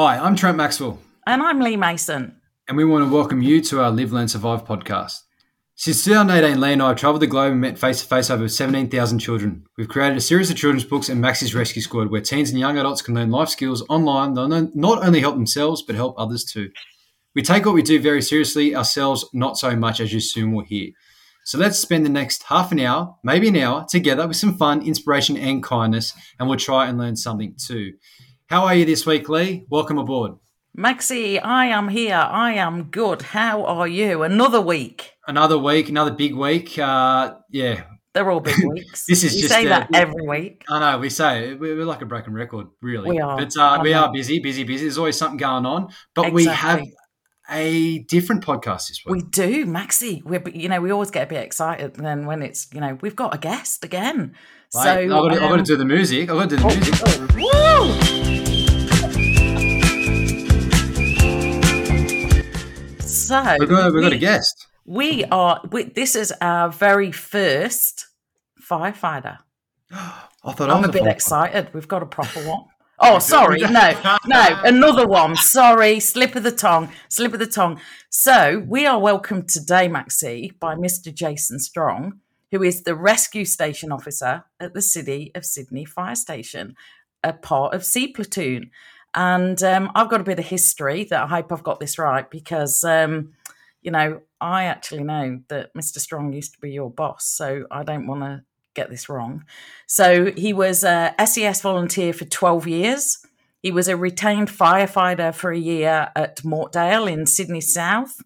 Hi, I'm Trent Maxwell, And I'm Lee Mason. and we want to welcome you to our Live, Learn, Survive podcast. Since 2018, Lee and I have travelled the globe and met face to face over 17,000 children. We've created a series of children's books and Max's Rescue Squad where teens and young adults can learn life skills online that not only help themselves but help others too. We take what we do very seriously, ourselves not so much as you soon will hear. So let's spend the next half an hour, maybe an hour, together with some fun, inspiration, and kindness, and we'll try and learn something too. How are you this week, Lee? Welcome aboard. Maxie, I am here. I am good. How are you? Another week. Another week, another big week. Uh, yeah, They're all big weeks. This is you just say a- that every week. I know we say it. we're like a broken record, really. We are. but uh, we are busy, busy, busy. There's always something going on, but we have a different podcast this week. We do, Maxie. We, you know, we always get a bit excited then when it's, you know, we've got a guest again. Right? So I've, got to, I've got to um, do the music. I've got to do the music. Woo! So We've got, we've got a guest. We are. We, this is our very first firefighter. I thought I I'm was a bit excited. We've got a proper one. Oh, sorry. No, no, another one. Sorry. Slip of the tongue. Slip of the tongue. So, we are welcomed today, Maxie, by Mr. Jason Strong, who is the rescue station officer at the City of Sydney Fire Station, a part of C Platoon. And um, I've got a bit of history that I hope I've got this right because, um, you know, I actually know that Mr. Strong used to be your boss. So, I don't want to get this wrong. So he was a SES volunteer for 12 years. He was a retained firefighter for a year at Mortdale in Sydney South.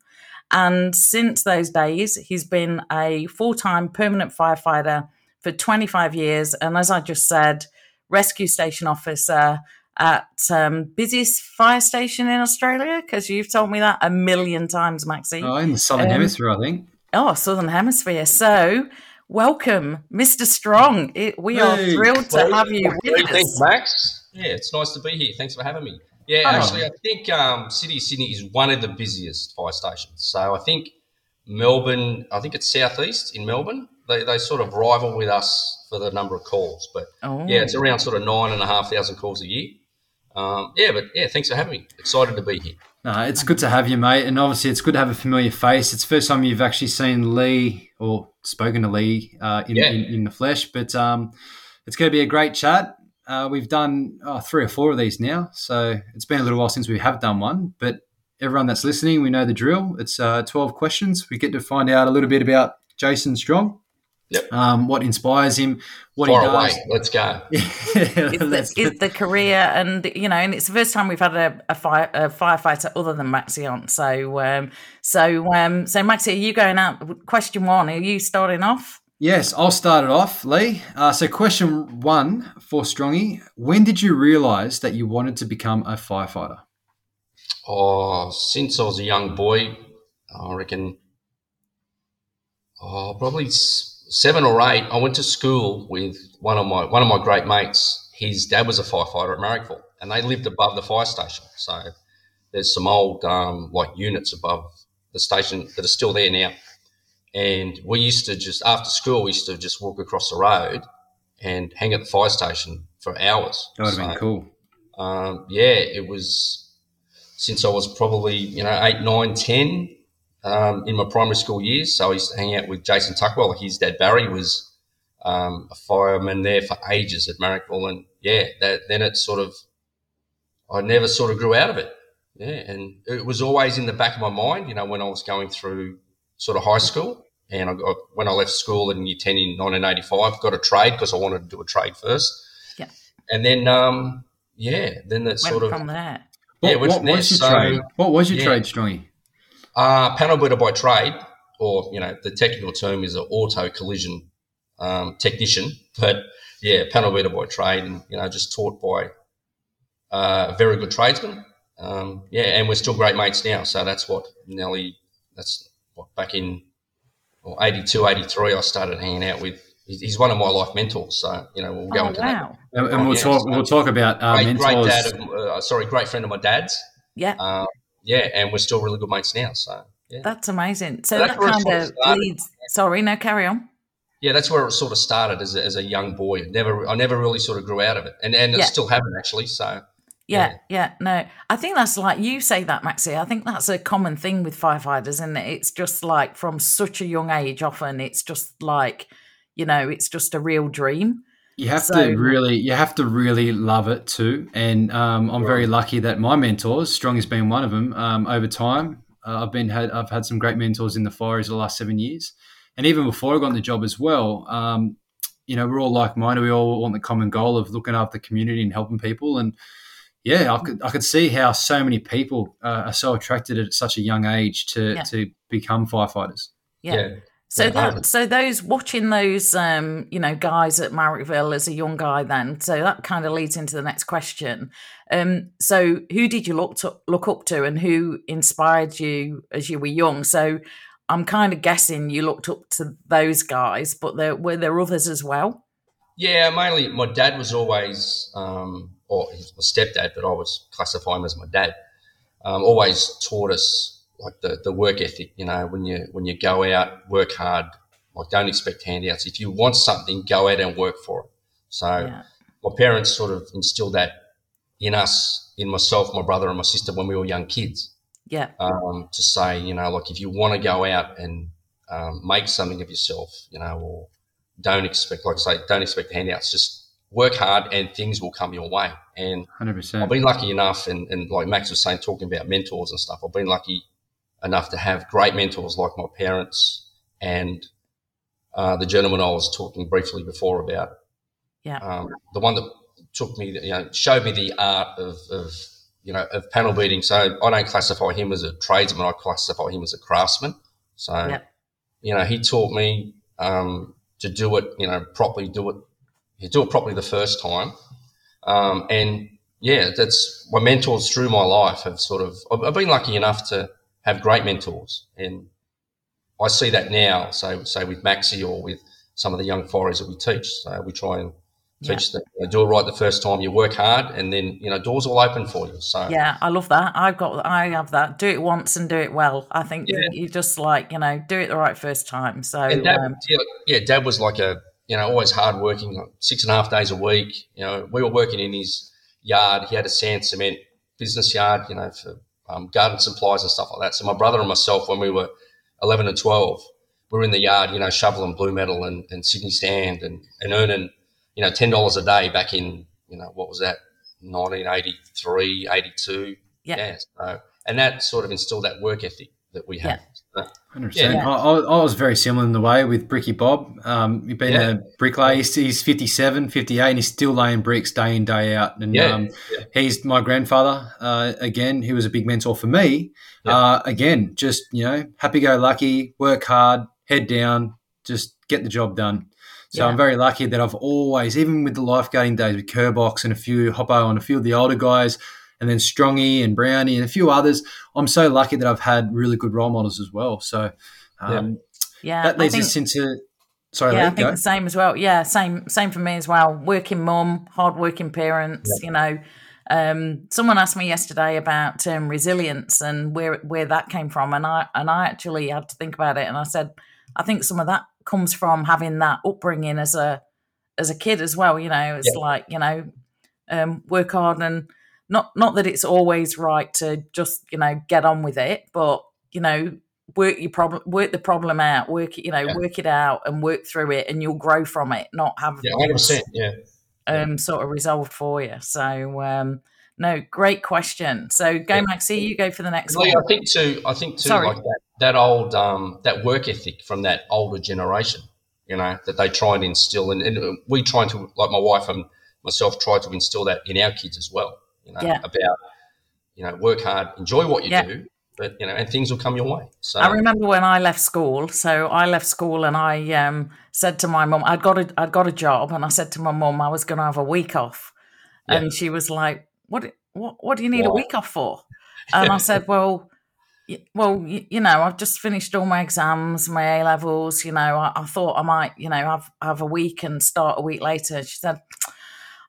And since those days, he's been a full time permanent firefighter for 25 years. And as I just said, rescue station officer at um, busiest fire station in Australia, because you've told me that a million times, Maxie. Oh, in the Southern Um, Hemisphere, I think. Oh, Southern Hemisphere. So, welcome, Mr. Strong. It, we are Hey. thrilled to have you with Thanks, us. Max. Yeah, it's nice to be here. Thanks for having me. Yeah, Oh. actually, I think um, City of Sydney is one of the busiest fire stations. So I think Melbourne, I think it's southeast in Melbourne. They, they sort of rival with us for the number of calls. But Oh, yeah, it's around sort of nine and a half thousand calls a year. Um, yeah, but yeah, thanks for having me. Excited to be here. No, it's good to have you, mate. And obviously, it's good to have a familiar face. It's the first time you've actually seen Lee or spoken to Lee uh, in, Yeah. in, in the flesh. But um, it's going to be a great chat. Uh, we've done oh, three or four of these now. So it's been a little while since we have done one. But everyone that's listening, we know the drill. It's uh, 12 questions. We get to find out a little bit about Jason Strong, Yep. um, what inspires him, what Far he away. does. Let's go. is Let's the, is the career and you know and it's the first time we've had a, a, fire, a firefighter other than Maxie on so um so um so Maxie are you going out question one are you starting off Yes, I'll start it off, Lee. Uh, so, question one for Strongy: When did you realise that you wanted to become a firefighter? Oh, since I was a young boy, I reckon, oh, probably s- seven or eight. I went to school with one of my one of my great mates. His dad was a firefighter at Marrickville, and they lived above the fire station. So there's some old um, like units above the station that are still there now. And we used to just after school, we used to just walk across the road and hang at the fire station for hours. That would have been cool. um, yeah, it was since I was probably you know eight, nine, ten um, in my primary school years. So I used to hang out with Jason Tuckwell. His dad Barry was um, a fireman there for ages at Marrickville, and yeah, that, then it sort of I never sort of grew out of it. Yeah, and it was always in the back of my mind. You know, when I was going through sort of high school. And I got, when I left school in year 10 in 1985, got a trade because I wanted to do a trade first. Yeah. And then, um, yeah, then that went sort of from there What, Yeah, which- what was your so- trade? What was your yeah. trade, Strongy? Uh, panel builder by trade, or you know, the technical term is an auto collision um, technician. But yeah, panel builder by trade, and you know, just taught by uh, a very good tradesman. Um, yeah, and we're still great mates now. So that's what Nelly. That's what back in well, 82, 83, I started hanging out with. he's- He's one of my life mentors. So you know, we'll go oh into that. wow And, and Oh, we'll yeah, talk. so- We'll talk about uh, Great, great dad. Of, uh, sorry, great friend of my dad's. yeah Uh, yeah, and we're still really good mates now. So yeah. that's amazing so That's that kind sort of started. leads sorry no carry on yeah, that's where it sort of started as a, as a young boy. Never, I never really sort of grew out of it, and and Yeah. I still haven't actually. So Yeah, yeah, no. I think that's like you say that, Maxie. I think that's a common thing with firefighters, isn't it? It's just like from such a young age, often it's just like, you know, it's just a real dream. You have So- to really, you have to really love it too. And um, I'm very lucky that my mentors, Strong has been one of them. Um, over time, uh, I've been had, I've had some great mentors in the fires the last seven years, and even before I got in the job as well. Um, you know, we're all like-minded. We all want the common goal of looking after the community and helping people. And yeah, I could, I could see how so many people uh, are so attracted at such a young age to Yeah. to become firefighters. Yeah. Yeah. So that, so those watching those, um, you know, guys at Marrickville as a young guy, then. So that kind of leads into the next question. Um, so who did you look to look up to, and who inspired you as you were young? So I'm kind of guessing you looked up to those guys, but there were there others as well. Yeah, mainly my dad was always, um, or he was my stepdad, but I was classify him as my dad. Um, always taught us like the, the work ethic. You know, when you when you go out, work hard. Like, don't expect handouts. If you want something, go out and work for it. So Yeah. my parents sort of instilled that in us, in myself, my brother, and my sister when we were young kids. Yeah, um, to say, you know, like if you want to go out and um, make something of yourself, you know, or don't expect, like I say, don't expect handouts. Just work hard and things will come your way. And Hundred I've percent. been lucky enough, and, and like Max was saying, talking about mentors and stuff, I've been lucky enough to have great mentors like my parents and uh, the gentleman I was talking briefly before about. Yeah. Um, the one that took me, you know, showed me the art of, of, you know, of panel beating. So I don't classify him as a tradesman. I classify him as a craftsman. So, Yeah. you know, he taught me um, to do it, you know, properly, do it, you do it properly the first time. Um, and yeah, that's my mentors through my life have sort of, I've been lucky enough to have great mentors. And I see that now, so say with Maxi or with some of the young foreigners that we teach. So we try and Yeah. teach them, you know, do it right the first time. You work hard, and then you know doors will open for you. So yeah, I love that. I've got, I have that. Do it once and do it well. I think Yeah. you just like, you know, do it the right first time. So dad, um, yeah, yeah, dad was like a you know always hard working, like six and a half days a week. You know, we were working in his yard. He had a sand cement business yard, you know, for um, garden supplies and stuff like that. So my brother and myself, when we were eleven and twelve, we were in the yard, you know, shoveling blue metal and, and Sydney sand and, and earning, you know, ten dollars a day back in, you know, what was that, 1983, 82. Yeah. so, and that sort of instilled that work ethic that we have. So, Hundred percent. Yeah. I, I was very similar in the way with Bricky Bob. Um, he's been Yeah. a bricklayer. He's, he's 57, 58, and he's still laying bricks day in day out. And Yeah, um, yeah. he's my grandfather. Uh, again, he was a big mentor for me. Uh, again, just you know, happy go lucky, work hard, head down, just get the job done. So. I'm very lucky that I've always, even with the lifeguarding days with Kerbox and a few Hoppo and a few of the older guys, and then Strongy and Brownie and a few others, I'm so lucky that I've had really good role models as well. So um, yeah, that leads think- us into. Sorry, yeah, I think go. the same as well. Yeah, same same for me as well. Working mum, hard working parents. You know, um, someone asked me yesterday about um, resilience and where where that came from, and I and I actually had to think about it, and I said I think some of that comes from having that upbringing as a as a kid as well. You know, it's Yeah. like you know, um, work hard and not not that it's always right to just you know get on with it, but you know work your problem work the problem out work it you know Yeah. work it out and work through it and you'll grow from it not have yeah, hundred it, percent. Yeah, um sort of resolved for you so um no great question so go Yeah. maxi you go for the next Lee, one I think too. I think too, Sorry. like that, that old um, that work ethic from that older generation. You know that they try and instill, and, and we try to, like my wife and myself, try to instill that in our kids as well. You know Yeah. about you know work hard, enjoy what you Yeah. do, but you know, and things will come your way. So I remember when I left school. So I left school and I um, said to my mum, I'd got a I'd got a job, and I said to my mum I was going to have a week off, Yeah. and she was like, "What? What? What do you need a week off for?" And I said, "Well, well, you know, I've just finished all my exams, my A levels. You know, I, I thought I might, you know, have have a week and start a week later." She said.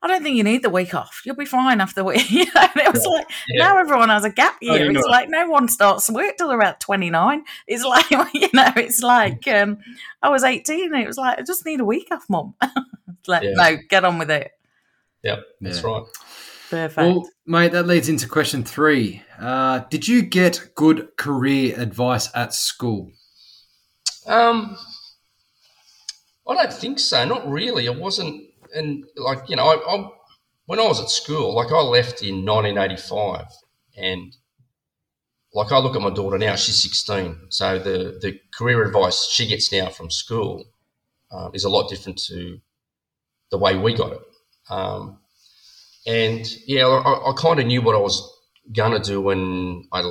I don't think you need the week off. You'll be fine after the week. You know, and it was like Yeah. now everyone has a gap Oh, year. you know it's it. like no one starts work till they're about twenty nine. It's like you know, it's like um, I was eighteen. And it was like I just need a week off, mum. Like Yeah. no, get on with it. Yep, that's Yeah. right. Perfect. Well, mate, that leads into question three. Uh, did you get good career advice at school? Um, I don't think so. Not really. It wasn't, and like you know, I, I when I was at school, like I left in 1985, and like I look at my daughter now, she's 16. So the the career advice she gets now from school um, is a lot different to the way we got it. Um, and yeah, I, I kind of knew what I was gonna do when I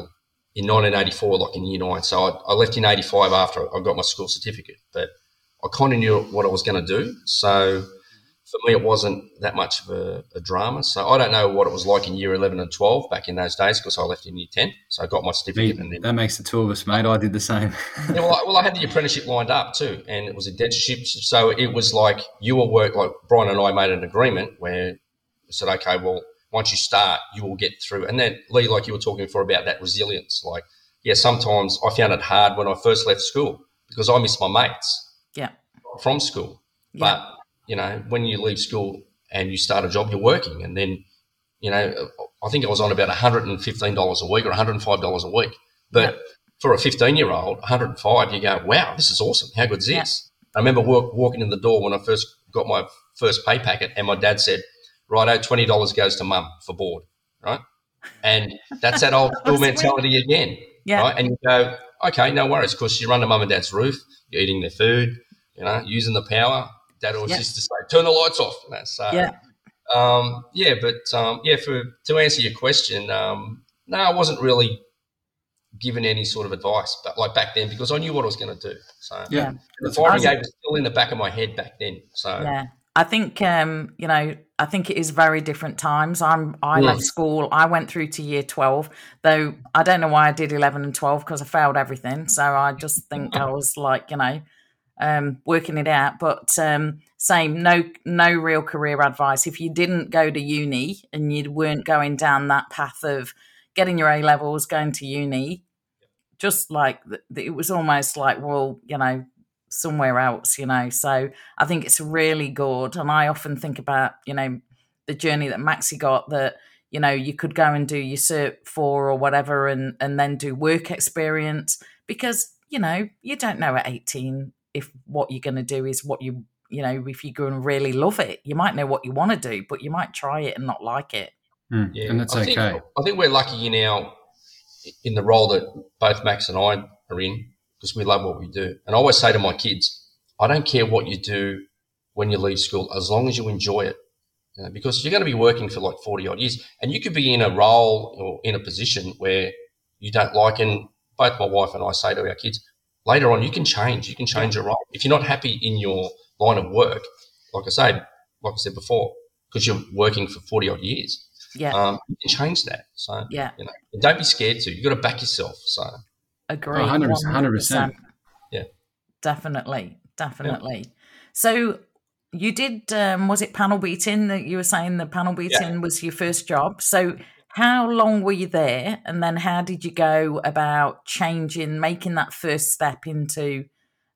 in 1984, like in year nine. So I, I left in 85 after I got my school certificate, but I kind of knew what I was going to do. So for me, it wasn't that much of a, a, drama. So I don't know what it was like in year 11 and 12 back in those days because I left in year 10. So I got my certificate. Me, and then, that makes the two of us, mate. I did the same. yeah, well, I, well, I had the apprenticeship lined up too, and it was a apprenticeship. So it was like you will work, like Brian and I made an agreement where we said, okay, well, once you start, you will get through. And then, Lee, like you were talking before about that resilience, like, yeah, sometimes I found it hard when I first left school because I missed my mates yeah. from school. Yeah. But, you know, when you leave school and you start a job, you're working. And then, you know, I think I was on about $115 a week or $105 a week. But yeah. for a 15 year old, 105, you go, wow, this is awesome. How good is this? I remember walk, walking in the door when I first got my first pay packet, and my dad said, righto, twenty dollars goes to mum for board, right? And that's that old school mentality again, yeah. right? And you go, okay, no worries, because you run to mum and dad's roof, you're eating their food, you know, using the power. Dad always used to say, turn the lights off. You know, so, yeah. Um, yeah, but um, yeah, for to answer your question, um, no, I wasn't really given any sort of advice, but like back then because I knew what I was going to do. So yeah, the fire brigade was still in the back of my head back then. So yeah, I think um, you know, I think it is very different times. I'm I yes. left school. I went through to year twelve, though I don't know why I did eleven and twelve because I failed everything. So I just think I was like, you know, um, working it out. But um, same, no no real career advice. If you didn't go to uni and you weren't going down that path of getting your A levels, going to uni, just like it was almost like, well, you know, somewhere else, you know. So I think it's really good. And I often think about, you know, the journey that Maxi got that, you know, you could go and do your cert four or whatever and and then do work experience because, you know, you don't know at 18 if what you're gonna do is what you you know, if you're going to really love it, you might know what you want to do, but you might try it and not like it. Mm, yeah, and that's I okay. Think, I think we're lucky now in the role that both Max and I are in because we love what we do. And I always say to my kids, I don't care what you do when you leave school, as long as you enjoy it. You know, because you're going to be working for like 40 odd years and you could be in a role or in a position where you don't like. And both my wife and I say to our kids, later on, you can change. You can change your role. If you're not happy in your line of work, like I said, like I said before, because you're working for 40 odd years, yeah. Um, you can change that. So, yeah. you know, don't be scared to. You've got to back yourself. So, Agree. 100%. percent Yeah. Definitely. Definitely. Yeah. So you did, um, was it panel beating that you were saying the panel beating yeah. was your first job? So how long were you there? And then how did you go about changing, making that first step into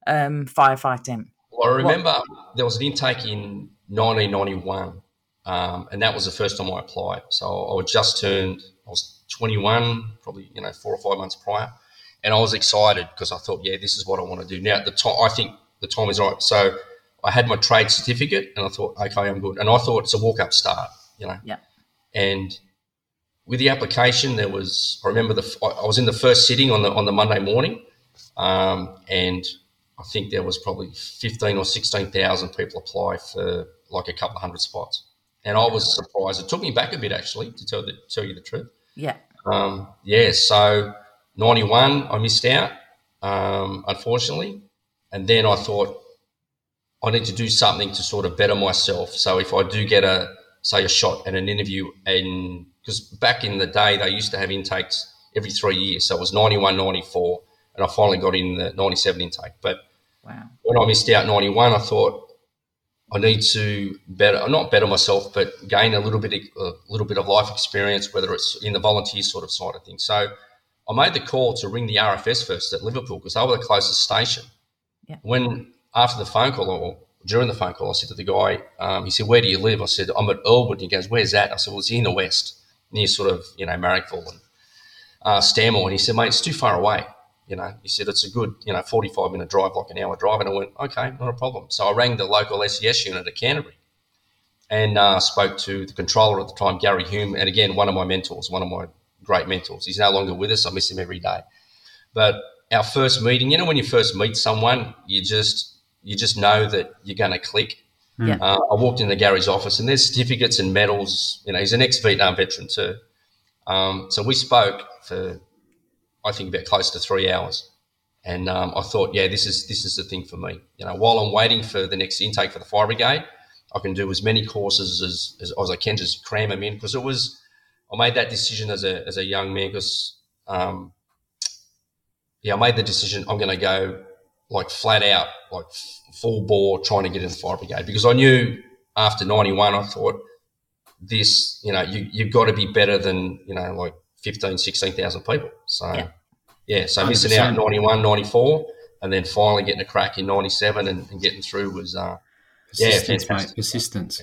um, firefighting? Well, I remember what? there was an intake in 1991. Um, and that was the first time I applied. So I was just turned, I was 21, probably, you know, four or five months prior and I was excited because I thought, yeah, this is what I want to do. Now, the time I think the time is right. So I had my trade certificate, and I thought, okay, I'm good. And I thought it's a walk up start, you know. Yeah. And with the application, there was I remember the I was in the first sitting on the on the Monday morning, um, and I think there was probably fifteen or sixteen thousand people apply for like a couple of hundred spots, and I was surprised. It took me back a bit actually to tell the tell you the truth. Yeah. Um, yeah. So 91, I missed out, um, unfortunately. And then I thought, I need to do something to sort of better myself. So if I do get a, say, a shot at an interview, and because back in the day, they used to have intakes every three years. So it was 91, 94, and I finally got in the 97 intake. But wow. when I missed out 91, I thought, I need to better, not better myself, but gain a little bit, of, a little bit of life experience, whether it's in the volunteer sort of side of things. So I made the call to ring the RFS first at Liverpool because they were the closest station. Yeah. When after the phone call or during the phone call, I said to the guy, um, he said, "Where do you live?" I said, "I'm at Earlwood." He goes, "Where's that?" I said, "Well, it's in the west, near sort of you know Marrickville and uh, Stanmore." And he said, "Mate, it's too far away." You know, he said it's a good you know 45 minute drive, like an hour drive. And I went, "Okay, not a problem." So I rang the local SES unit at Canterbury and uh, spoke to the controller at the time, Gary Hume, and again one of my mentors, one of my great mentors. He's no longer with us. I miss him every day. But our first meeting, you know, when you first meet someone, you just you just know that you're going to click. Yeah. Uh, I walked into Gary's office and there's certificates and medals. You know, he's an ex Vietnam veteran too. Um, so we spoke for, I think, about close to three hours. And um, I thought, yeah, this is this is the thing for me. You know, while I'm waiting for the next intake for the fire brigade, I can do as many courses as, as, as I can, just cram them in. Because it was, I made that decision as a as a young man. Because, um, yeah, I made the decision I'm going to go like flat out, like full bore, trying to get in the fire brigade because I knew after '91, I thought this, you know, you you've got to be better than you know like 15, 16,000 people. So Yeah. yeah, so missing out 100%. 91, 94, and then finally getting a crack in 97 and, and getting through was uh, Yeah, Persistence, fantastic. mate. Persistence.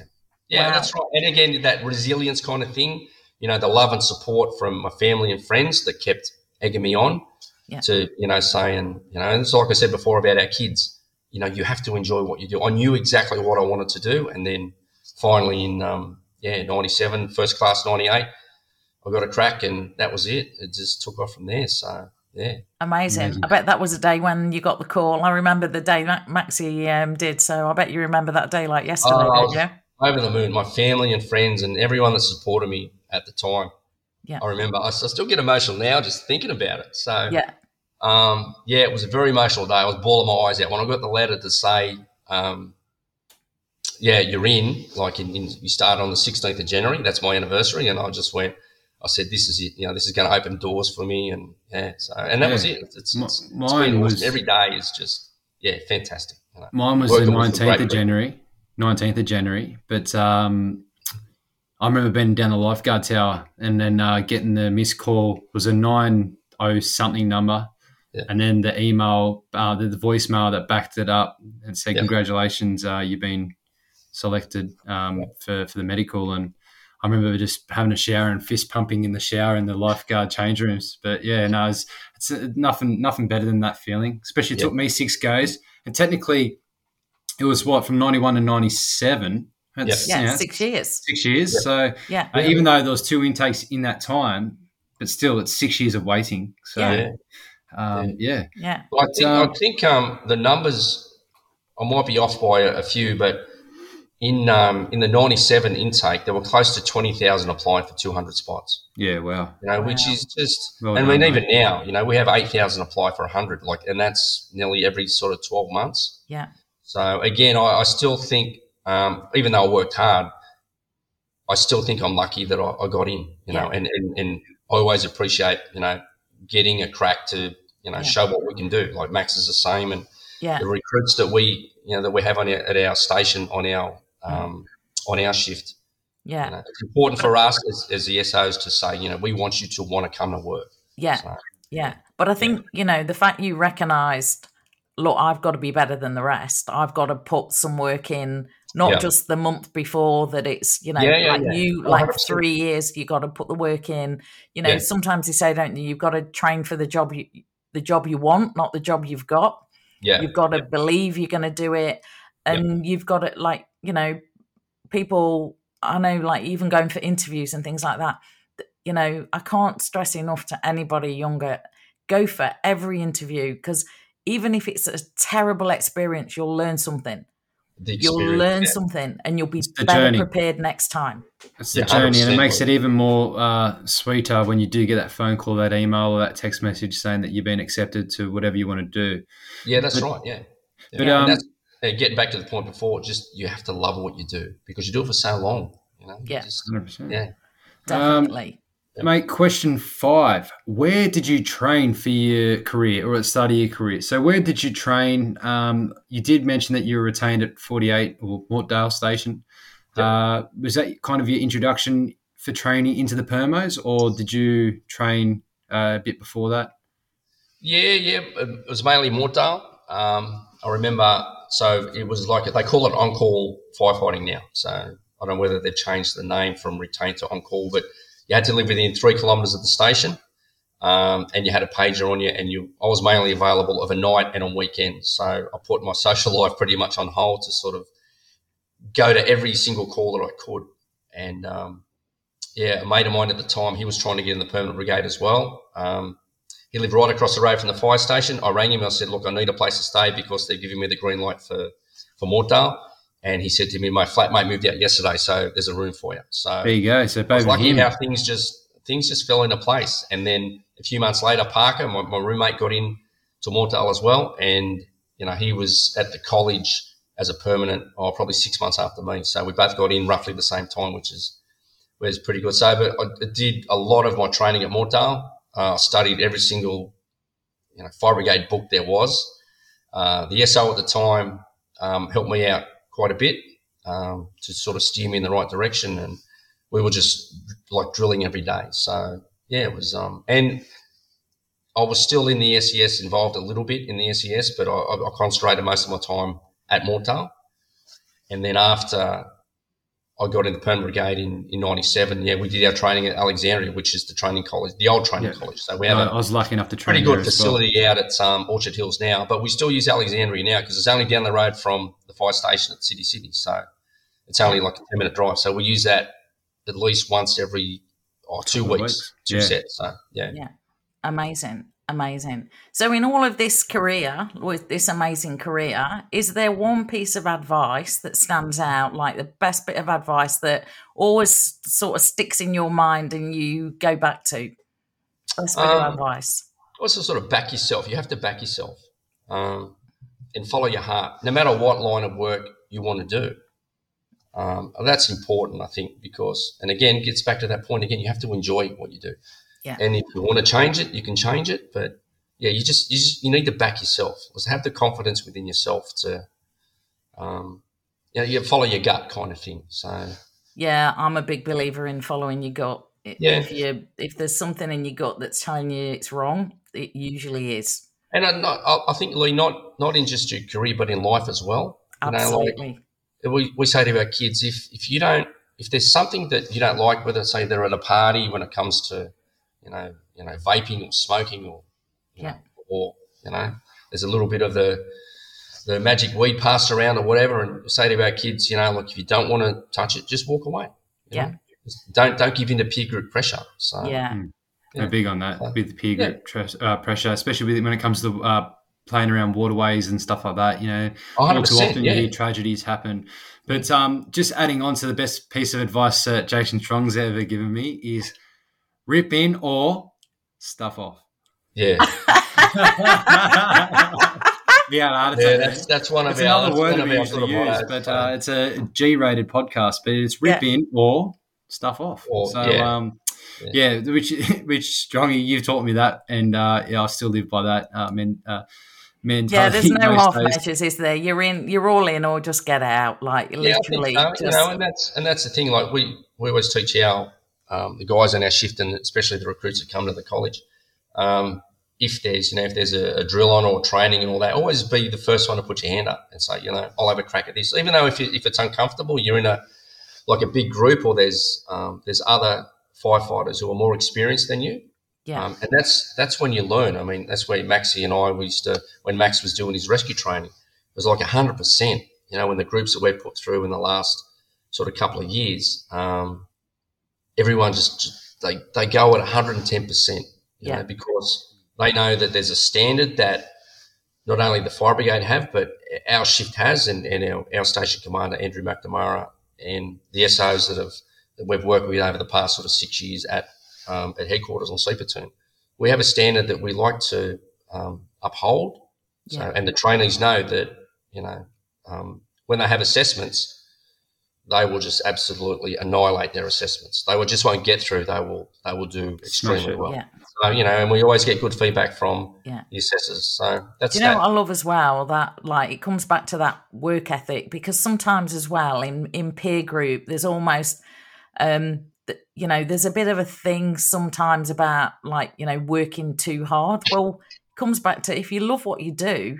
yeah, Wow. that's right. And again, that resilience kind of thing, you know, the love and support from my family and friends that kept egging me on Yeah. to, you know, saying, you know, and it's like I said before about our kids, you know, you have to enjoy what you do. I knew exactly what I wanted to do. And then finally in, um, yeah, 97, first class 98, I got a crack and that was it. It just took off from there. So, yeah. Amazing. Amazing. I bet that was a day when you got the call. I remember the day Ma- Maxie um, did, so I bet you remember that day like yesterday, Oh, I you? Over the moon, my family and friends and everyone that supported me at the time. Yeah. I remember. I still get emotional now just thinking about it. So, Yeah. Um, yeah, it was a very emotional day. I was bawling my eyes out when I got the letter to say, um, yeah, you're in. Like, in, in, you start on the 16th of January. That's my anniversary, and I just went. I said, "This is it. You know, this is going to open doors for me." And yeah, so and that was it. It's, it's, Mi- it's, mine been awesome. was- every day is just yeah, fantastic. You know. Mine was the nineteenth of. January. Nineteenth of January, but um, I remember being down the lifeguard tower and then uh, getting the missed call It was a nine oh something number, Yeah. and then the email, uh, the, the voicemail that backed it up and said, Yeah. "Congratulations, uh, you've been selected um, for for the medical." And I remember just having a shower and fist pumping in the shower in the lifeguard change rooms. But yeah, no, it's, it's uh, nothing nothing better than that feeling. Especially it Yeah. took me six goes, and technically it was what from 91 to 97 That's, Yeah, you know, six years. six years Yeah. so Yeah. uh, even though there was two intakes in that time but still it's six years of waiting so Yeah. Um, yeah Yeah. I think, um, I think um, the numbers, I might be off by a, a few, but in um, in the 97 intake, there were close to 20,000 applying for 200 spots, yeah wow you know, which is just, Well and I mean, done, even now, you know, we have 8,000 apply for 100, like, and that's nearly every sort of 12 months. Yeah. So again, I, I still think, um, even though I worked hard, I still think I'm lucky that I, I got in, you know, and, and, and I always appreciate, you know, getting a crack to, you know, Yeah. show what we can do. Like Max is the same. And Yeah. the recruits that we, you know, that we have on our, at our station on our, um, on our shift, you Yeah. know, it's important for us as, as the SOs to say, you know, we want you to want to come to work. Yeah. So, Yeah. But I think, you know, the fact you recognized, look, I've got to be better than the rest. I've got to put some work in, not Yeah. just the month before that it's, you know, Yeah, yeah, like yeah. you, like 100%. three years, you got to put the work in. You know, Yeah. sometimes they say, don't you, you've got to train for the job you, the job you want, not the job you've got. yeah. You've got to believe you're going to do it. And you've got to, like, you know, people, I know, like, even going for interviews and things like that, you know, I can't stress enough to anybody younger go for every interview because even if it's a terrible experience, you'll learn something. The You'll learn yeah. something and you'll be better journey. prepared next time. it's the Yeah, journey and it makes it even more uh, sweeter when you do get that phone call that email or that text message saying that you've been accepted to whatever you want to do Yeah, that's But- right. Yeah. yeah. but, And um, that's, getting back to the point before, just you have to love what you do because you do it for so long. You know. Yeah. Just, 100%. yeah. Um, Definitely. Mate, question five. Where did you train for your career or at the start of your career? So, where did you train? Um, you did mention that you were retained at 48 or Mortdale Station. Uh, was that kind of your introduction for training into the Permos, or did you train uh, a bit before that? Yeah, yeah. It was mainly Mortdale. Um, I remember so it was like they call it on-call firefighting now. So I don't know whether they've changed the name from retain to on-call, but you had to live within three kilometres of the station, um, and you had a pager on you. And you, I was mainly available of a night and on weekends. So I put my social life pretty much on hold to sort of go to every single call that I could. And um, yeah, a mate of mine at the time, he was trying to get in the permanent brigade as well. Um, he lived right across the road from the fire station. I rang him. And I said, "Look, I need a place to stay because they're giving me the green light for for Mortdale." And he said to me, "My flatmate moved out yesterday, so there's a room for you." So there you go. So I was lucky him. how things just things just fell into place. And then a few months later, Parker, my, my roommate, got in to Mortdale as well, and you know he was at the college as a permanent, oh, probably six months after me. So we both got in roughly the same time, which is was pretty good. So, but I did a lot of my training at Mortdale. Uh, studied every single you know fire brigade book there was. Uh, the SO at the time um, helped me out quite a bit um, to sort of steer me in the right direction, and we were just like drilling every day. So yeah, it was. Um, and I was still in the SES, involved a little bit in the SES, but I, I concentrated most of my time at Mortdale. And then after I got in the permanent brigade in, in 97. Yeah, we did our training at Alexandria, which is the training college, the old training yeah. college. So we have I was lucky enough to train pretty good facility well. out at um, Orchard Hills now, but we still use Alexandria now because it's only down the road from the fire station at City City. So it's only like a 10 minute drive. So we use that at least once every oh, two weeks, weeks, two yeah. sets. So yeah. Yeah. Amazing. Amazing. So, in all of this career, with this amazing career, is there one piece of advice that stands out, like the best bit of advice that always sort of sticks in your mind and you go back to? Best bit um, of advice. Also, sort of back yourself. You have to back yourself um, and follow your heart, no matter what line of work you want to do. Um, that's important, I think, because, and again, it gets back to that point again, you have to enjoy what you do. Yeah. And if you want to change it, you can change it. But yeah, you just you, just, you need to back yourself. Just have the confidence within yourself to, um, you know, you follow your gut kind of thing. So yeah, I'm a big believer in following your gut. Yeah. If you if there's something in your gut that's telling you it's wrong, it usually is. And uh, I, I think, Lee, not not in just your career, but in life as well. Absolutely. You know, like uh, we, we say to our kids, if if you don't, if there's something that you don't like, whether say they're at a party when it comes to you know, you know, vaping or smoking or, yeah. Know, or, you know, there's a little bit of the, the magic weed passed around or whatever and say to our kids, you know, look, if you don't want to touch it, just walk away. Yeah. Don't, don't give in to peer group pressure. So, yeah. Mm. Yeah. big on that with the peer group yeah. tre- uh, pressure, especially when it comes to uh, playing around waterways and stuff like that. You know, all too often yeah. you hear tragedies happen. But um, just adding on to the best piece of advice that Jason Strong's ever given me is rip in or stuff off. Yeah. yeah, yeah, that's that's one of it's our another word we usually use, but uh, it's a G-rated podcast. But it's rip yeah. in or stuff off. Or, so, yeah. Um, yeah. yeah. which which strongy, you've taught me that, and uh, yeah, I still live by that. Uh, men, uh, men, yeah, there's no half days. measures, is there? You're in, you're all in, or just get out. Like literally, so. just... you know, and that's and that's the thing. Like we we always teach our um, the guys in our shift and especially the recruits that come to the college. Um, if there's, you know, if there's a, a, drill on or training and all that, always be the first one to put your hand up and say, you know, I'll have a crack at this. Even though if, it, if it's uncomfortable, you're in a like a big group or there's um, there's other firefighters who are more experienced than you. Yeah. Um, and that's that's when you learn. I mean, that's where Maxie and I we used to when Max was doing his rescue training, it was like hundred percent. You know, when the groups that we put through in the last sort of couple of years, um, everyone just they they go at 110%, yeah. Know, because they know that there's a standard that not only the fire brigade have, but our shift has, and, and our, our station commander Andrew McNamara and the SOs that have that we've worked with over the past sort of six years at um, at headquarters on C We have a standard that we like to um, uphold. So, yeah. and the trainees know that you know um, when they have assessments, they will just absolutely annihilate their assessments. They will just won't get through. They will they will do extremely well. Yeah. So you know, and we always get good feedback from yeah. the assessors. So that's do you know that. what I love as well that like it comes back to that work ethic because sometimes as well in in peer group there's almost um you know there's a bit of a thing sometimes about like you know working too hard. Well, it comes back to if you love what you do,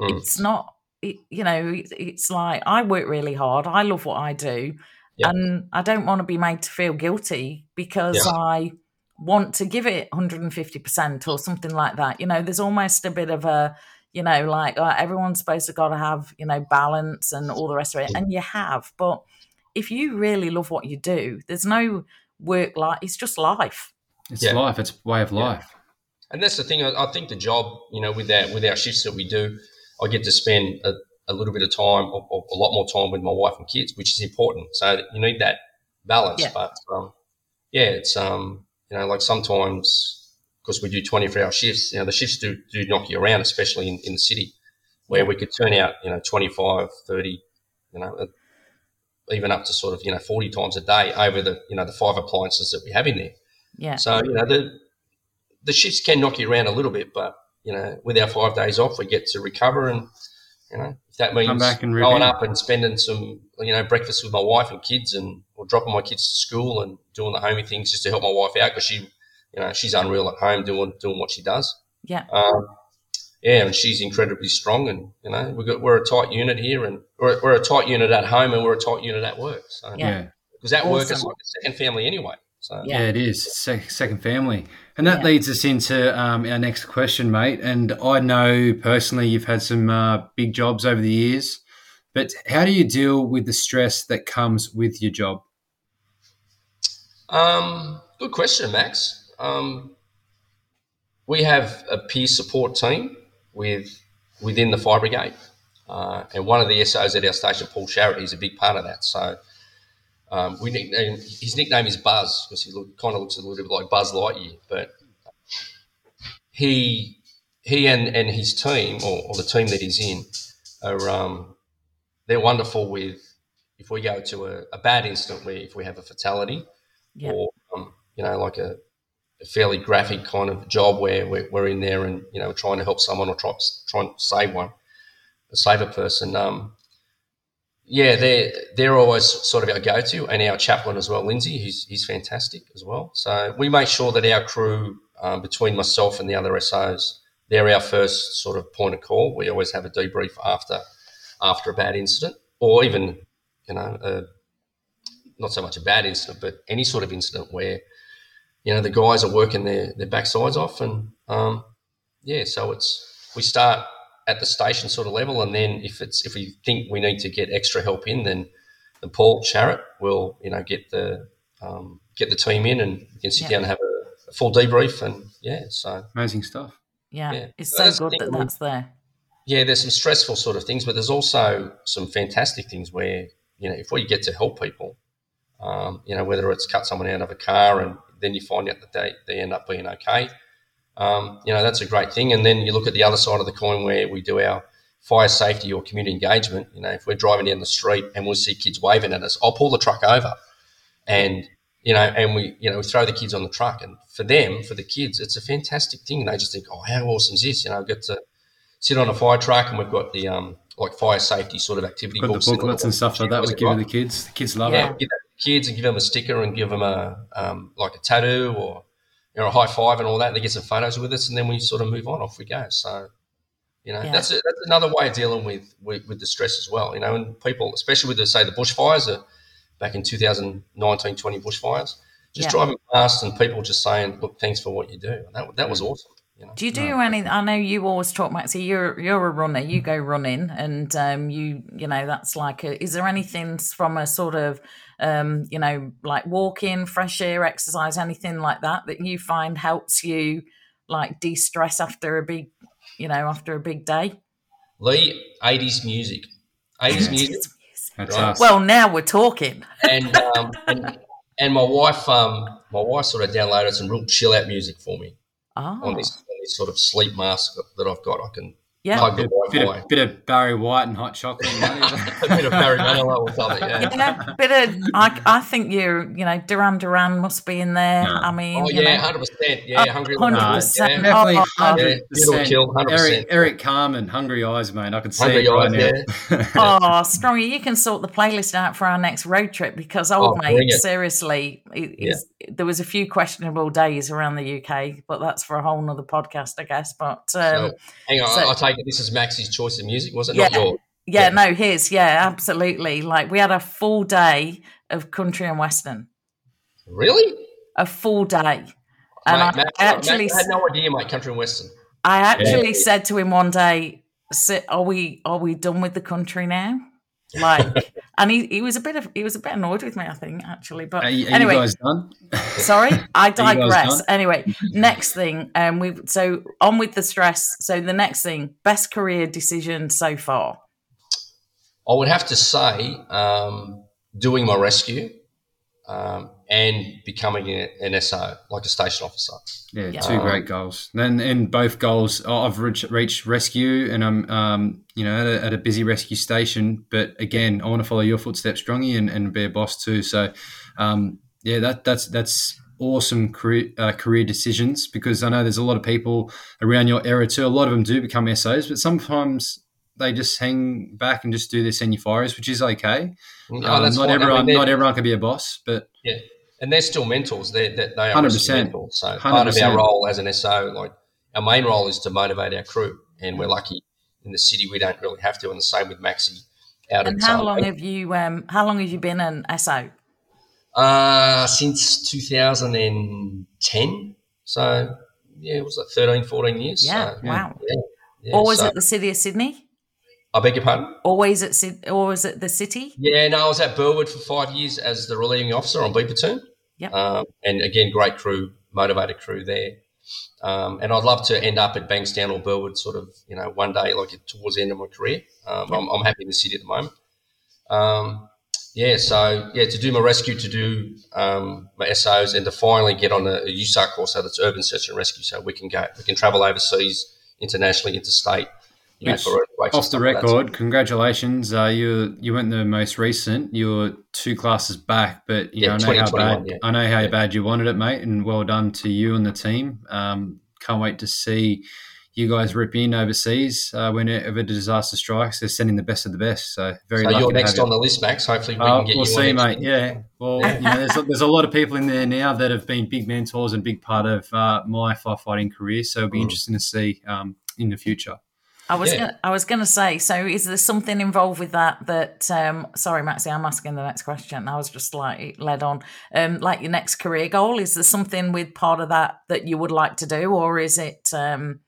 mm. it's not it, you know, it, it's like I work really hard. I love what I do, Yeah. and I don't want to be made to feel guilty because Yeah. I want to give it 150% or something like that. You know, there's almost a bit of a, you know, like uh, everyone's supposed to got to have, you know, balance and all the rest of it. And you have. But if you really love what you do, there's no work life, it's just life. It's Yeah. life. It's way of life. And that's the thing. I, I think the job, you know, with our with our shifts that we do, I get to spend a, a little bit of time, or, or a lot more time with my wife and kids, which is important. So you need that balance. Yeah. But um, yeah, it's um, you know, like sometimes because we do twenty four hour shifts, you know, the shifts do do knock you around, especially in, in the city, where we could turn out, you know, 25, 30, you know, even up to sort of you know forty times a day over the you know the five appliances that we have in there. Yeah. So you know the the shifts can knock you around a little bit, but you know with our five days off, we get to recover, and you know if that means back and going up and spending some you know breakfast with my wife and kids, and or dropping my kids to school and doing the homey things just to help my wife out because she you know she's unreal at home doing doing what she does. Yeah. Um, yeah, and she's incredibly strong, and you know we got we're a tight unit here, and we're, we're a tight unit at home, and we're a tight unit at work. So Yeah. Yeah. because that work is like a second family anyway. So Yeah. Yeah, it is. Sec- second family. And that Yeah. leads us into um, our next question, mate. And I know personally you've had some uh, big jobs over the years, but how do you deal with the stress that comes with your job? Um, good question, Max. Um, we have a peer support team with within the fire brigade, uh, and one of the SOs at our station, Paul Sharrett, is a big part of that. So um, we nickname, his nickname is Buzz because he look, kind of looks a little bit like Buzz Lightyear, but he he and, and his team or, or the team that he's in are um, they're wonderful with if we go to a, a bad incident where if we have a fatality Yeah. or um, you know like a fairly graphic kind of job where we're, we're in there and you know trying to help someone or try, trying to save one save a person. Um, yeah they're they're always sort of our go-to and our chaplain as well. Lindsay he's, he's fantastic as well. So we make sure that our crew um, between myself and the other SOs they're our first sort of point of call. We always have a debrief after after a bad incident or even you know a, not so much a bad incident, but any sort of incident where you know the guys are working their their backsides off, and um, yeah, so it's we start at the station sort of level, and then if it's if we think we need to get extra help in, then then Paul Sharrett will you know get the um, get the team in, and we can sit Yeah. down and have a, a full debrief, and yeah, so Amazing stuff. Yeah. Yeah. It's So so good that we- that's there. yeah, there's some stressful sort of things, but there's also some fantastic things where you know if we get to help people, um, you know whether it's cut someone out of a car and then you find out that they, they end up being okay, um, you know that's a great thing. And then you look at the other side of the coin where we do our fire safety or community engagement. You know if we're driving down the street and we see kids waving at us, I'll pull the truck over, and you know, and we you know we throw the kids on the truck, and for them, for the kids, it's a fantastic thing. And they just think, oh, how awesome is this? You know, I get to sit on a fire truck, and we've got the um, like fire safety sort of activity Got the booklets and stuff like that we give to the kids. The kids love yeah, it. to kids and give them a sticker and give them a um, like a tattoo or you know a high five and all that. And They get some photos with us, and then we sort of move on. Off we go. So you know Yeah. that's a, that's another way of dealing with, with with the stress as well. You know, and people, especially with the say the bushfires, uh, back in 2019, 20 bushfires, just Yeah. driving past and people just saying, "Look, thanks for what you do." And that that was awesome. You know. Do you do any? I know you always talk, Maxie. You're you're a runner. You go running, and um, you you know that's like. A, is there anything from a sort of um, you know like walking, fresh air, exercise, anything like that that you find helps you like de stress after a big you know after a big day? Lee, 80s music, 80s music. That's Right. us. Well, now we're talking. and um, and, and my wife um my wife sort of downloaded some real chill out music for me on Oh, this on this sort of sleep mask that I've got. I can yeah. plug bit, the bit, Wi-Fi. of, bit of Barry White and hot chocolate. a bit of Barry Manilow or something. Yeah. Yeah, bit of. I, I think you're. You know, Duran Duran must be in there. Yeah. I mean, Oh you yeah, hundred percent. Yeah, hungry. hundred percent. Girl, Yeah. Definitely Oh, hundred It'll percent. 100%. Eric, Eric Carmen, Hungry Eyes, man. I could see Hungry it right Eyes, now. Oh, Strongy, you can sort the playlist out for our next road trip because, old Oh, mate, bring it. seriously, there was a few questionable days around the UK, but that's for a whole nother podcast, I guess. But um, So, hang on, so- I take it this is Max's choice of music, was it? Yeah. Not yours. Yeah, no, his. Yeah, absolutely. Like we had a full day of country and western. Really? A full day. And Mate, I Matt, actually, Matt, I had no idea, mate. Country and western. I actually said to him one day, "Are we, are we done with the country now?" Like, and he, he was a bit of, he was a bit annoyed with me, I think, actually. But Are, you- are anyway, you guys done? sorry, I digress. Anyway, next thing, um, we so on with the stress. So the next thing, best career decision so far. I would have to say, um, doing my rescue um, and becoming a, an SO, like a station officer. Yeah, Yeah. two great goals. Then in both goals, oh, I've reached, reached rescue, and I'm, um, you know, at a, at a busy rescue station. But again, I want to follow your footsteps, Strongy, and, and be a boss too. So, um, yeah, that that's that's awesome career uh, career decisions because I know there's a lot of people around your era too. A lot of them do become SOs, but sometimes they just hang back and just do their senior fires, which is okay. No, Um, that's not fine. I mean, everyone, not everyone can be a boss, but Yeah, and they're still mentors. They're, they they are 100%. mentors. So part of 100%. our role as an SO, like our main role, is to motivate our crew, and we're lucky in the city we don't really have to. And the same with Maxi out And how long have you, um, how long have you been an SO? uh, since 2010. So yeah, it was like 13, 14 years. Yeah, So, wow. yeah, yeah. Always So- at the city of Sydney. I beg your pardon. Always at Syd- always at the city. Yeah, no, I was at Burwood for five years as the relieving officer on B platoon. Yep. Um, and again, great crew, motivated crew there. Um, and I'd love to end up at Bankstown or Burwood, sort of, you know, one day, like towards the end of my career. Um, I'm, I'm happy in the city at the moment. Um, yeah, so yeah, to do my rescue, to do um, my SOs, and to finally get on a, a USAR course, so that's urban search and rescue, so we can go, we can travel overseas, internationally, interstate. You know, Which, for earthquakes and Off the like record, congratulations. Uh, you you weren't the most recent. You were two classes back, but you Yeah, know, I know how bad yeah. I know how bad you wanted it, mate, and well done to you and the team. Um, can't wait to see you guys rip in overseas uh, whenever a disaster strikes. They're sending the best of the best. So very So you're next on you. the list, Max. Hopefully, we Uh, can get we'll you see, on next. mate. Yeah. Well, you know, there's, a, there's a lot of people in there now that have been big mentors and big part of uh, my firefighting career. So it'll be Mm. interesting to see um, in the future. I was Yeah. gonna, I was going to say. So, is there something involved with that? That um, sorry, Maxie, I'm asking the next question. I was just like led on. Um, like your next career goal. Is there something with part of that that you would like to do, or is it? Um,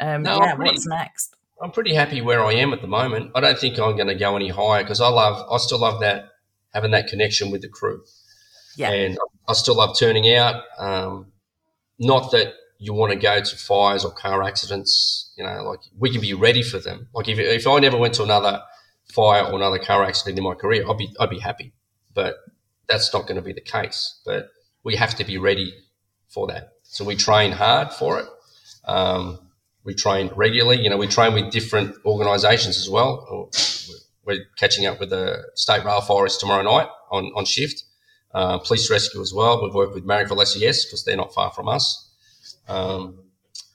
um, No, yeah, pretty- what's next? I'm pretty happy where I am at the moment. I don't think I'm going to go any higher because I love, I still love that having that connection with the crew, Yeah, and I still love turning out. Um, not that you want to go to fires or car accidents, you know, like we can be ready for them. Like if if I never went to another fire or another car accident in my career, I'd be I'd be happy, but that's not going to be the case. But we have to be ready for that. So we train hard for it. Um, we train regularly. You know, we train with different organisations as well. We're catching up with the State Rail Forest tomorrow night on, on shift. Uh, police rescue as well. We've worked with Marrickville SES because they're not far from us. Um,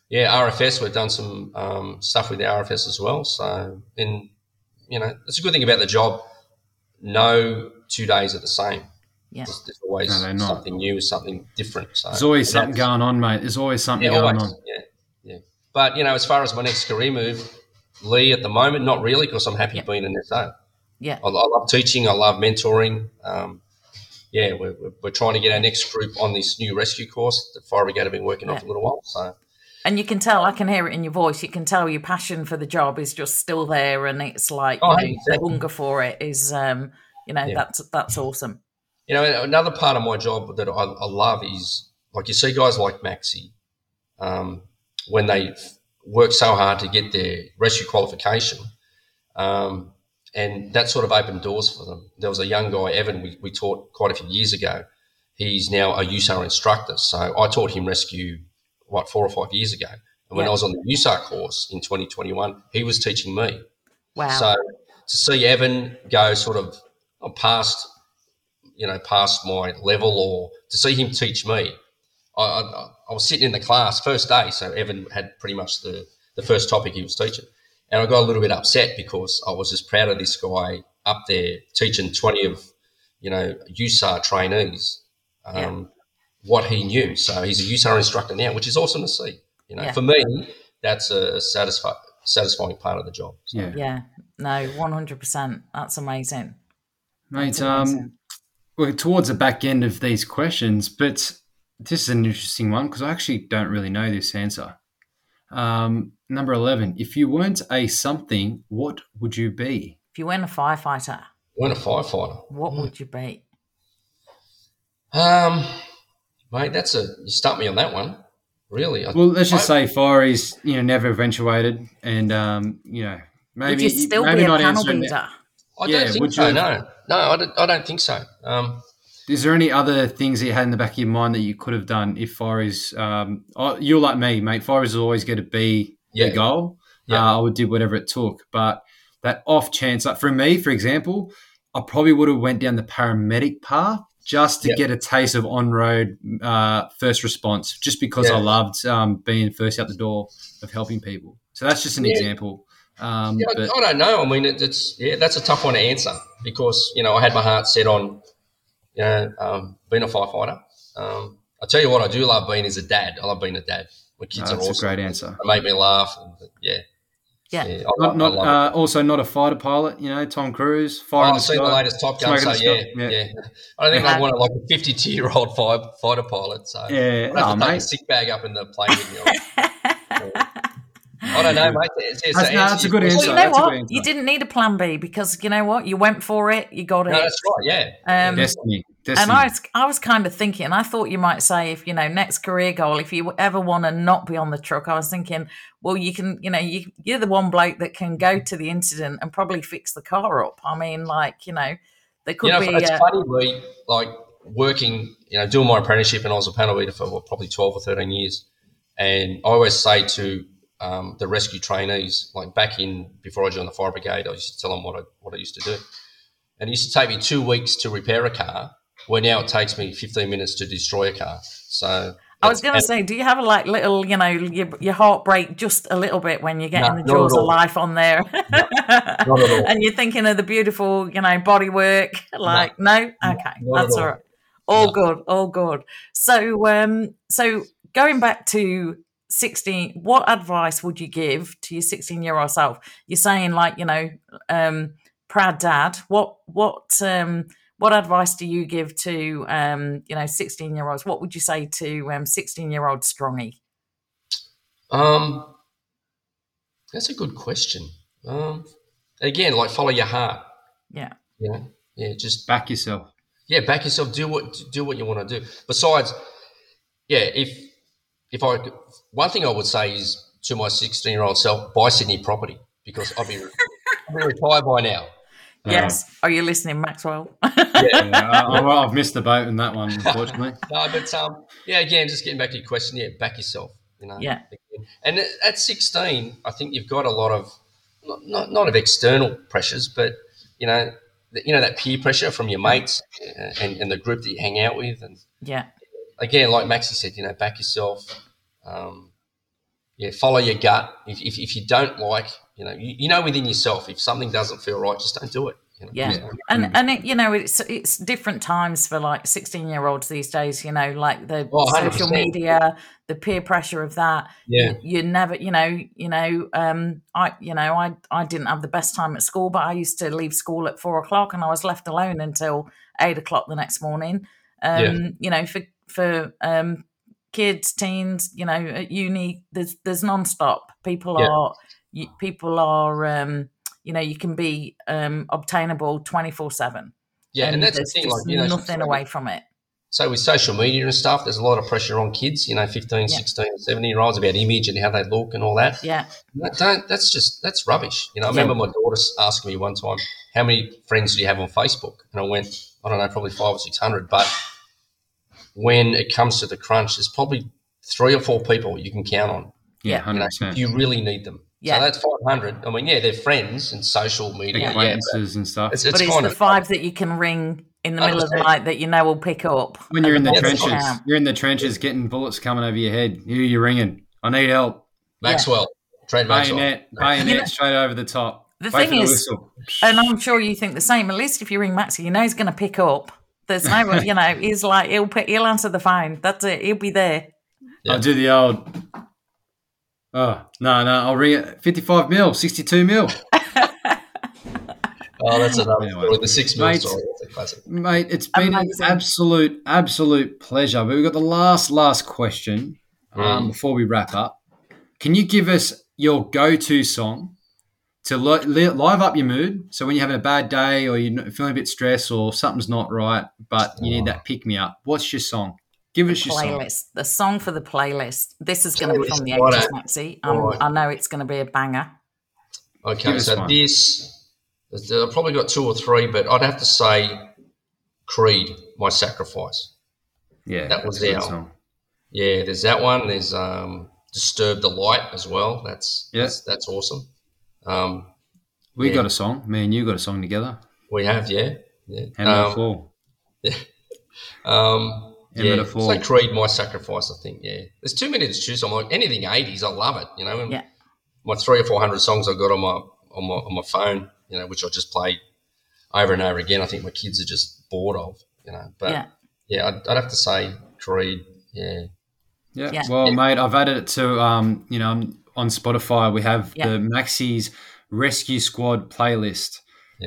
yeah, RFS. We've done some um, stuff with the RFS as well. So, and you know, that's a good thing about the job. No two days are the same. yeah. There's, there's always No, something new, something different. So There's always something going on, mate. There's always something yeah, going always. on. Yeah, yeah. But you know, as far as my next career move, Lee, at the moment, not really, because I'm happy Yep. being an SO. Yeah. I, I love teaching. I love mentoring. Um, yeah, we're, we're, trying to get our next group on this new rescue course that Fire Brigade have been working on Yeah. for a little while. So And you can tell, I can hear it in your voice. You can tell your passion for the job is just still there, and it's like Oh, know, the hunger for it is, um, you know, Yeah. that's that's awesome. You know, another part of my job that I, I love is like you see guys like Maxi, um, when they work so hard to get their rescue qualification, um, and that sort of opened doors for them. There was a young guy, Evan, we, we taught quite a few years ago. He's now a USAR instructor. So I taught him rescue, what, four or five years ago. And when Yeah. I was on the USAR course in 2021, he was teaching me. Wow. So to see Evan go sort of oh, past, you know, past my level, or to see him teach me, I, I, I was sitting in the class first day, so Evan had pretty much the the first topic he was teaching, and I got a little bit upset because I was just proud of this guy up there teaching twenty of, you know, USAR trainees, um, what he knew. So he's a USAR instructor now, which is awesome to see. You know, Yeah. for me, that's a satisfi- satisfying part of the job. So. Yeah. Yeah. No, one hundred percent. That's amazing. Mate, That's amazing. um, we're towards the back end of these questions, but this is an interesting one because I actually don't really know this answer. Um, number 11. If you weren't a something, what would you be? If you weren't a firefighter, Weren't a firefighter. what would you be? Um, mate, that's a you stumped me on that one. Really? I, Well, let's just I- say fire is, you know, never eventuated. And, um, you know, maybe, would you still maybe be a not panel answering it. beater? I yeah, don't think would so. you- No, no, I don't, I don't think so. Um, Is there any other things that you had in the back of your mind that you could have done if fire is, um, oh, you're like me, mate. Fire is always going to be Yeah. the goal. Yeah. Uh, I would do whatever it took. But that off chance, like for me, for example, I probably would have went down the paramedic path just to Yeah. get a taste of on road uh, first response, just because I loved um, being first out the door of helping people. So that's just an example. Um, yeah, I- but I don't know. I mean, it, it's yeah, that's a tough one to answer because you know I had my heart set on you know um, being a firefighter. Um, I tell you what, I do love being as a dad. I love being a dad. My kids uh, are that's awesome. a great answer. They make me laugh. And, yeah, Yeah. yeah. I, Not, not uh, also not a fighter pilot. You know, Tom Cruise. Fire Oh, I've the seen the latest Top Gun, so yeah, yeah, Yeah. I don't think Yeah. I want like a 52 year old fire, fighter pilot. So Yeah, I'd have oh, to take a sick bag up in the plane with me. I don't know, mate. It's, it's, That's- no, that's a good Well, answer. you know that's what? You didn't need a plan B because you know what? You went for it. You got it. No, that's right. Yeah. Um, Destiny. Destiny. And I was, I was kind of thinking, I thought you might say, if you know, next career goal, if you ever want to not be on the truck, I was thinking, well, you can, you know, you, you're the one bloke that can go to the incident and probably fix the car up. I mean, like, you know, there could you know, be. it's uh, funny, Lee, like working, you know, doing my apprenticeship, and I was a panel leader for what, probably 12 or 13 years. And I always say to um, the rescue trainees, like back in before I joined the fire brigade, I used to tell them what I, what I used to do. And it used to take me two weeks to repair a car, where now it takes me 15 minutes to destroy a car. So I was going to say, do you have a like little, you know, your, your heart break just a little bit when you're getting No, the jaws of life on there? not at all. and you're thinking of the beautiful, you know, body work. Like, no, okay, not that's all all. right. All No. good, all good. So, um, so going back to 16, what advice would you give to your 16 year old self? You're saying like, you know, um, proud dad. What, what, um, what advice do you give to, um, you know, 16 year olds? What would you say to um, 16 year old Strongy? Um, that's a good question. Um, again, like follow your heart. Yeah. yeah yeah, just Back yourself. yeah, back yourself. Do what do what you want to do. Besides, yeah, if if I one thing I would say is to my sixteen year old self, buy Sydney property because I'll be I'll be retired by now. Yes. Are you listening, Maxwell? Yeah, I, I- I've missed the boat in that one, unfortunately. No, but um, yeah, again, just getting back to your question, yeah, back yourself. You know, Yeah. And at- at sixteen, I think you've got a lot of not not, not of external pressures, but you know, the, you know that peer pressure from your mates uh, and, and the group that you hang out with, and yeah. again, like Maxie said, you know, back yourself. Um, yeah, follow your gut. If, if, if you don't like, you know, you, you know within yourself, if something doesn't feel right, just don't do it. You know? Yeah. So, and and it, you know it's it's different times for like 16 year olds these days you know like the Oh, social media the peer pressure of that Yeah. you, you never you know you know um i you know i i didn't have the best time at school but i used to leave school at four o'clock and i was left alone until eight o'clock the next morning um Yeah. you know for for um kids teens you know at uni there's there's non-stop people Yeah. are you, people are um you know you can be um obtainable 24 7 yeah, and, that's the there's thing. just Like, you know, nothing away from it So with social media and stuff, there's a lot of pressure on kids, you know, 15, 16, 17 year olds about image and how they look and all that. yeah That don't, that's just, that's rubbish. You know, I Yeah. remember my daughter asking me one time, how many friends do you have on Facebook? And I went, I don't know, probably five or 600. But when it comes to the crunch, there's probably three or four people you can count on. Yeah, Yeah. You, hundred know, percent. you really need them. Yeah. So that's 500. I mean, yeah, they're friends and social media. Yeah, but and stuff. it's, but it's it's kind the of, five that you can ring in the middle of the night that you know will pick up when you're in the That's trenches, count. you're in the trenches getting bullets coming over your head. Who are you ringing? I need help. Maxwell, Trade Maxwell. Bayonet, bayonet You know- straight over the top. The Wait thing for is- whistle. and i'm sure you think the same at least if you ring maxie you know he's going to pick up there's no you know he's like he'll pick, he'll answer the phone that's it he'll be there Yeah. I'll do the old. Oh no, no, I'll ring it. Fifty-five mil, sixty-two mil. Oh, that's another Anyway. story. The six mil Mate. story. That's a classic. Mate, it's been Amazing. an absolute, absolute pleasure. But we've got the last, last question um, Mm. before we wrap up. Can you give us your go-to song to li- li- live up your mood? So when you're having a bad day or you're feeling a bit stressed or something's not right, but you need that pick me up. What's your song? Give us your song. playlist. The song for the playlist. This is going to be from the Right. 80s, Maxi. Um, Right. I know it's going to be a banger. Okay, us so one. this I've probably got two or three, but I'd have to say Creed, My Sacrifice. Yeah, That was that's a song. Yeah, there's that one. There's um, Disturbed the Light as well. That's Yeah. that's, that's awesome. Um, We Yeah. got a song. Me and you got a song together. we have, yeah. yeah. Hammer to Um, fall. Um, Hammer yeah, to it's fall. like Creed, My Sacrifice. I think. Yeah, there's too many to choose. I'm like anything '80s. I love it. You know, and Yeah. my three or four hundred songs I got on my on my on my phone. You know, which I just play over and over again. I think my kids are just bored of. You know, but yeah. yeah, I'd, I'd have to say Creed. Yeah, Yeah. Yeah. Well, mate, I've added it to um, you know, on Spotify we have Yeah. the Maxis Rescue Squad playlist.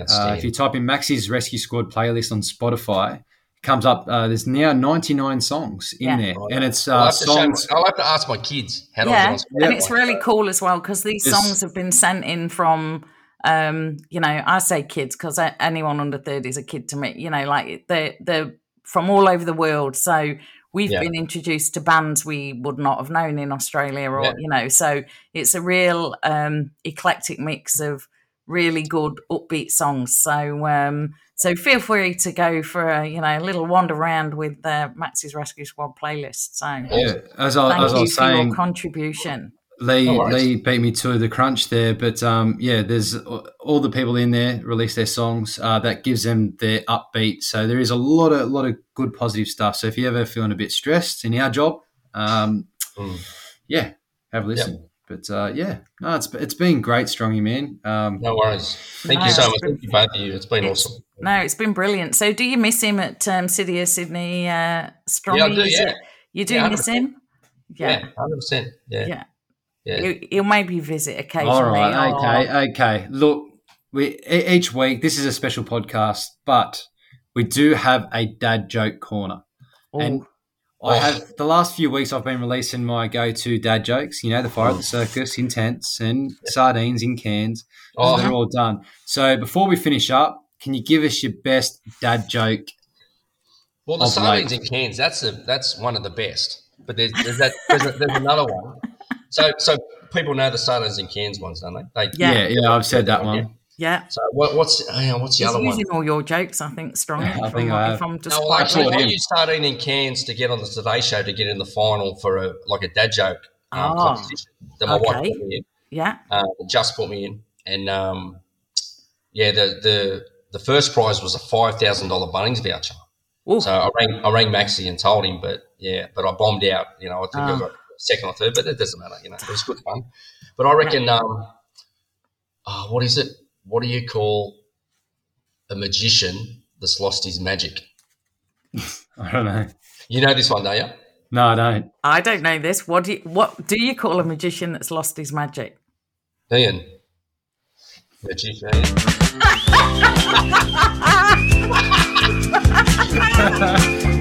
Uh, if you type in Maxis Rescue Squad playlist on Spotify, it comes up. Uh, there's now 99 songs in Yeah. there, Right. and it's I'll, uh, show songs. I'll have to ask my kids how to Yeah, get and it's really cool as well because these It's- songs have been sent in from, um, you know, I say kids because anyone under thirty is a kid to me. You know, like they're they're from all over the world. So we've Yeah. been introduced to bands we would not have known in Australia, or Yeah. you know, so it's a real um, eclectic mix of really good upbeat songs. So um, so feel free to go for a you know a little wander around with the Max's Rescue Squad playlist. So Yeah, as I, thank as I was for saying, your contribution. Lee No. Lee beat me to the crunch there, but um, yeah, there's all the people in there release their songs. Uh, that gives them their upbeat. So there is a lot of lot of good positive stuff. So if you're ever feeling a bit stressed in our job, um, Mm. yeah, have a listen. But uh, yeah, no, it's it's been great, Strongy man. Um, No worries. Thank No, you so much. been- Thank you both of you. It's been It's- awesome. No, it's been brilliant. So, do you miss him at um, City of Sydney? Uh, Strong? Yeah, I do, yeah. You do Yeah, miss him? Yeah, Yeah. hundred percent. Yeah, Yeah. yeah. He'll, he'll maybe visit occasionally. All right, or- okay, okay. Look, we e- each week this is a special podcast, but we do have a dad joke corner, and Ooh, I Oh. have the last few weeks I've been releasing my go-to dad jokes. You know, the fire at the mm. circus, intense, and sardines in cans. Oh, They're all done. So before we finish up, can you give us your best dad joke? well, the sardines late. in cans. That's a that's one of the best. But there's, there's that there's, a, there's another one. So so people know the sardines in cans ones, don't they? they Yeah. Yeah, yeah, I've said that one. Yeah. So what, what's hang on, what's the He's other one? using all your jokes, I think, Strongy. I from think what- I if I'm just No, well, actually, brought I him. used sardine in cans to get on the Today Show to get in the final for a like a dad joke um, Oh, competition that my wife okay. put me in. yeah. uh, just put me in, and um, yeah, the the the first prize was a five thousand dollar Bunnings voucher. Ooh. So I rang I rang Maxie and told him, but yeah, but I bombed out. You know, I think I Oh. got second or third, but it doesn't matter. You know, it was good fun. But I reckon, um, oh, what is it? What do you call a magician that's lost his magic? I don't know. You know this one, don't you? No, I don't. I don't know this. What do you, what do you call a magician that's lost his magic? Ian. Magician.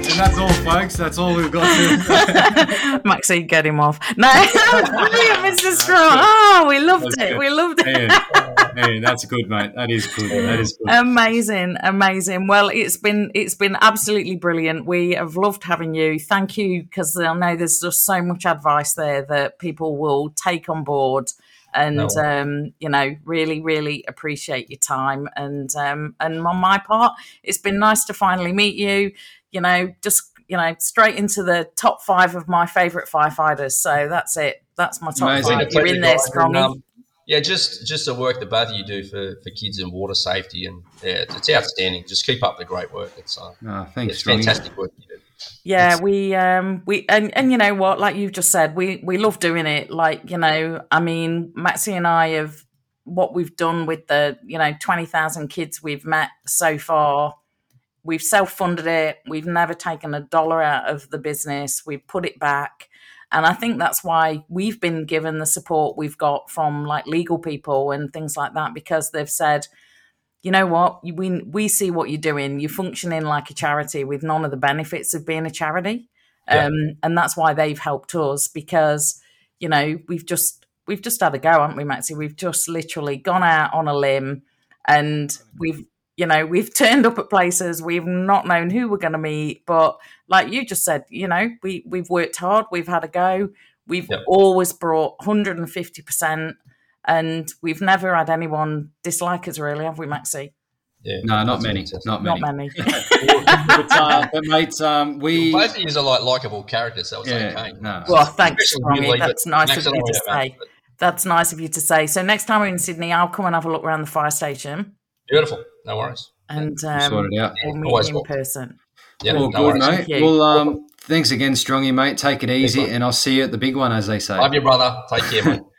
and that's all, folks. That's all we've got. To. Maxie, get him off. No, brilliant, Mr. Strong. Oh, we loved That's it. good. We loved it. That's good, mate. That is good. That is good. amazing amazing well it's been it's been absolutely brilliant we have loved having you thank you because i know there's just so much advice there that people will take on board and No. um, you know really really appreciate your time and um, and on my part it's been nice to finally meet you you know just you know straight into the top five of my favorite firefighters so that's it that's my top Amazing. five you're in there strong um, yeah, just just the work that both of you do for, for kids and water safety, and yeah, it's, it's outstanding. Just keep up the great work. It's uh, Oh, thanks, it's fantastic work you do. Yeah, we um we and and you know what, like you've just said, we we love doing it. Like you know, I mean, Maxie and I have what we've done with the you know twenty thousand kids we've met so far. We've self funded it. We've never taken a dollar out of the business. We've put it back, And I think that's why we've been given the support we've got from like legal people and things like that because they've said, you know what, we we see what you're doing. You're functioning like a charity with none of the benefits of being a charity, Yeah. um, and that's why they've helped us because you know we've just we've just had a go, haven't we, Maxie? We've just literally gone out on a limb, and we've you know we've turned up at places we've not known who we're going to meet, but like you just said, you know we we've worked hard, we've had a go, we've Yep. always brought 150 percent. And we've never had anyone dislike us, really, have we, Maxie? Yeah. No, not many. fantastic. Not Not many. many. but, uh, but mate, um, we Both of you are like likable characters, so it's yeah, okay. no. well, thanks, Especially Ronnie. That's nice of you to don't say. but That's nice of you to say. So next time we're in Sydney, I'll come and have a look around the fire station Beautiful. No worries. and We'll um, sort it out. we'll meet Always in welcome. person. Yeah, Well, no good, worries. mate. Well, um, thanks again, Strongy, mate. Take it easy, and I'll see you at the big one, as they say. Love you, brother. Take care, mate.